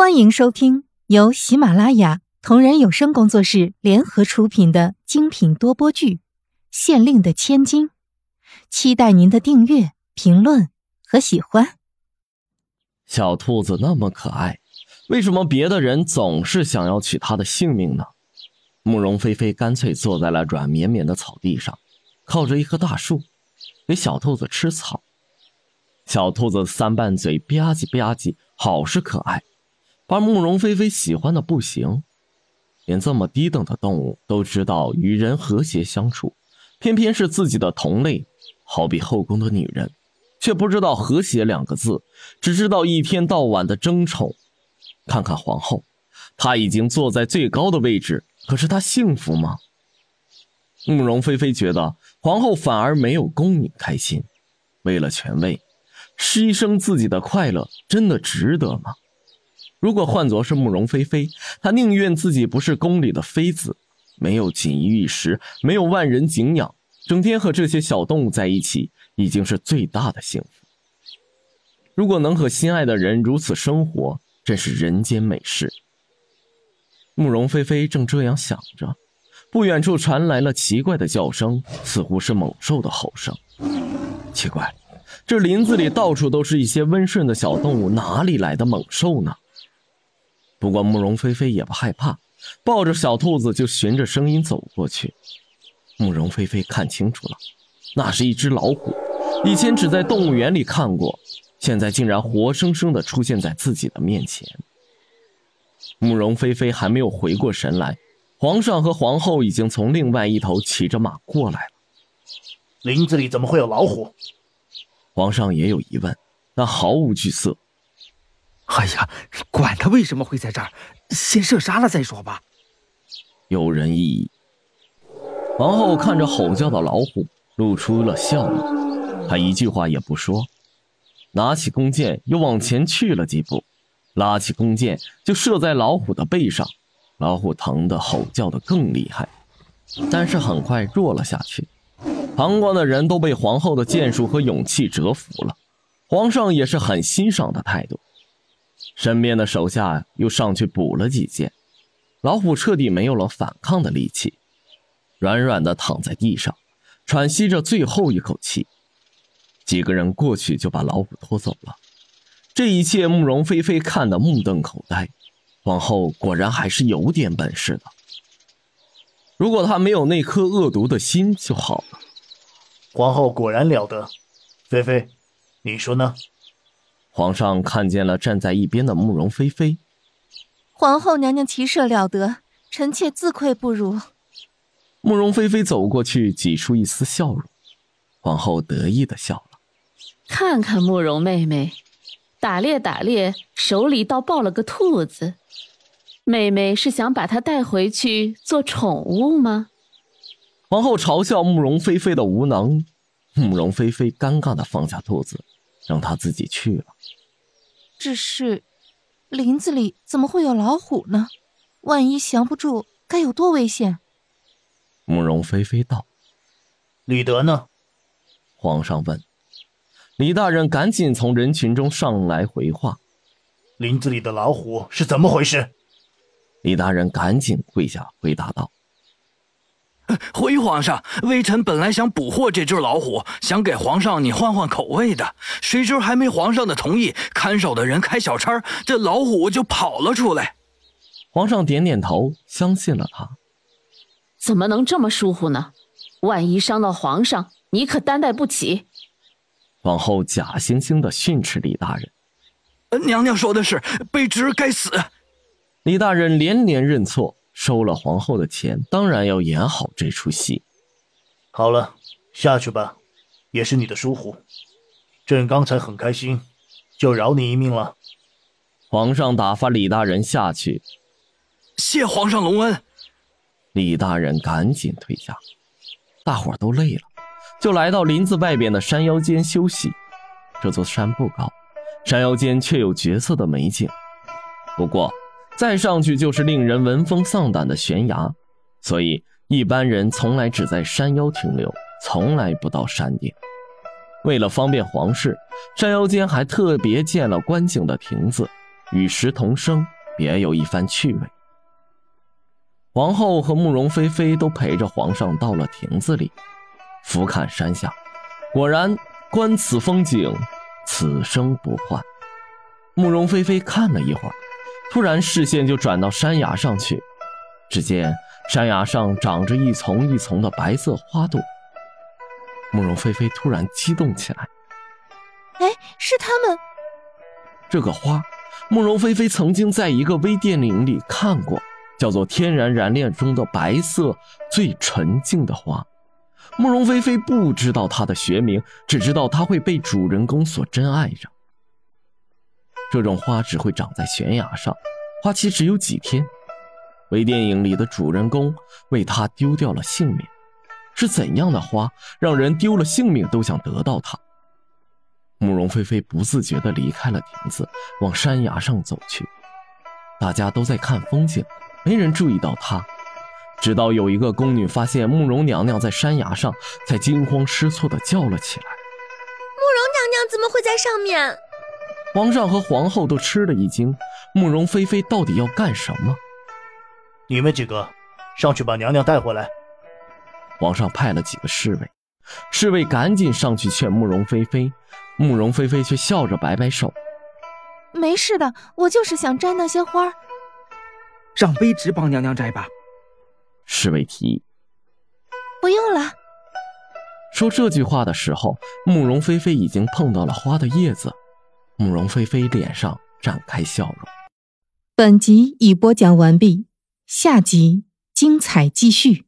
欢迎收听由喜马拉雅同人有声工作室联合出品的精品多播剧《县令的千金》，期待您的订阅、评论和喜欢。小兔子那么可爱，为什么别的人总是想要取它的性命呢？慕容菲菲干脆坐在了软绵绵的草地上，靠着一棵大树，给小兔子吃草。小兔子三瓣嘴吧唧吧唧，好是可爱。把慕容菲菲喜欢的不行，连这么低等的动物都知道与人和谐相处，偏偏是自己的同类，好比后宫的女人，却不知道和谐两个字，只知道一天到晚的争宠。看看皇后，她已经坐在最高的位置，可是她幸福吗？慕容菲菲觉得皇后反而没有宫女开心，为了权位，牺牲自己的快乐，真的值得吗？如果换作是慕容菲菲，她宁愿自己不是宫里的妃子，没有锦衣玉食，没有万人敬仰，整天和这些小动物在一起，已经是最大的幸福。如果能和心爱的人如此生活，真是人间美事。慕容菲菲正这样想着，不远处传来了奇怪的叫声，似乎是猛兽的吼声。奇怪，这林子里到处都是一些温顺的小动物，哪里来的猛兽呢？不过慕容菲菲也不害怕，抱着小兔子就循着声音走过去。慕容菲菲看清楚了，那是一只老虎，以前只在动物园里看过，现在竟然活生生的出现在自己的面前。慕容菲菲还没有回过神来，皇上和皇后已经从另外一头骑着马过来了。林子里怎么会有老虎？皇上也有疑问，但毫无惧色。哎呀，管他为什么会在这儿，先射杀了再说吧。有人异议。皇后看着吼叫的老虎，露出了笑意。她一句话也不说，拿起弓箭又往前去了几步，拉起弓箭就射在老虎的背上。老虎疼得吼叫的更厉害，但是很快弱了下去。旁观的人都被皇后的剑术和勇气折服了，皇上也是很欣赏的态度。身边的手下又上去补了几箭，老虎彻底没有了反抗的力气，软软的躺在地上，喘息着最后一口气。几个人过去就把老虎拖走了。这一切，慕容菲菲看得目瞪口呆。皇后果然还是有点本事的。如果她没有那颗恶毒的心就好了。皇后果然了得，菲菲，你说呢？皇上看见了站在一边的慕容菲菲，皇后娘娘骑射了得，臣妾自愧不如。慕容菲菲走过去，挤出一丝笑容。皇后得意的笑了，看看慕容妹妹，打猎打猎，手里倒抱了个兔子。妹妹是想把它带回去做宠物吗？皇后嘲笑慕容菲菲的无能，慕容菲菲尴尬的放下兔子。让他自己去了。只是，林子里怎么会有老虎呢？万一降不住，该有多危险？慕容菲菲道：“李德呢？”皇上问。李大人赶紧从人群中上来回话：“林子里的老虎是怎么回事？”李大人赶紧跪下回答道。回皇上，微臣本来想捕获这只老虎，想给皇上你换换口味的，谁知还没皇上的同意，看守的人开小差，这老虎就跑了出来。皇上点点头，相信了他。怎么能这么疏忽呢？万一伤到皇上，你可担待不起。皇后假惺惺的训斥李大人：“娘娘说的是，卑职该死。”李大人连连认错。收了皇后的钱，当然要演好这出戏。好了，下去吧，也是你的疏忽。朕刚才很开心，就饶你一命了。皇上打发李大人下去。谢皇上隆恩。李大人赶紧退下。大伙都累了，就来到林子外边的山腰间休息。这座山不高，山腰间却有绝色的美景。不过。再上去就是令人闻风丧胆的悬崖，所以一般人从来只在山腰停留，从来不到山顶。为了方便皇室，山腰间还特别建了观景的亭子，与石同生，别有一番趣味。皇后和慕容菲菲都陪着皇上到了亭子里，俯瞰山下，果然观此风景，此生不换。慕容菲菲看了一会儿，突然视线就转到山崖上去，只见山崖上长着一丛一丛的白色花朵。慕容菲菲突然激动起来：“哎，是他们！这个花，慕容菲菲曾经在一个微电影里看过。”叫做天然燃炼中的白色最纯净的花，慕容菲菲不知道它的学名，只知道它会被主人公所珍爱着。这种花只会长在悬崖上，花期只有几天。微电影里的主人公为它丢掉了性命，是怎样的花让人丢了性命都想得到它？慕容菲菲不自觉地离开了亭子，往山崖上走去。大家都在看风景。没人注意到她，直到有一个宫女发现慕容娘娘在山崖上，才惊慌失措地叫了起来：“慕容娘娘怎么会在上面？”皇上和皇后都吃了一惊，慕容菲菲到底要干什么？你们几个上去把娘娘带回来。皇上派了几个侍卫，侍卫赶紧上去劝慕容菲菲，慕容菲菲却笑着摆摆手：“没事的，我就是想摘那些花。”让卑职帮娘娘摘吧。侍卫提议。不用了。说这句话的时候，慕容菲菲已经碰到了花的叶子。慕容菲菲脸上绽开笑容。本集已播讲完毕，下集精彩继续。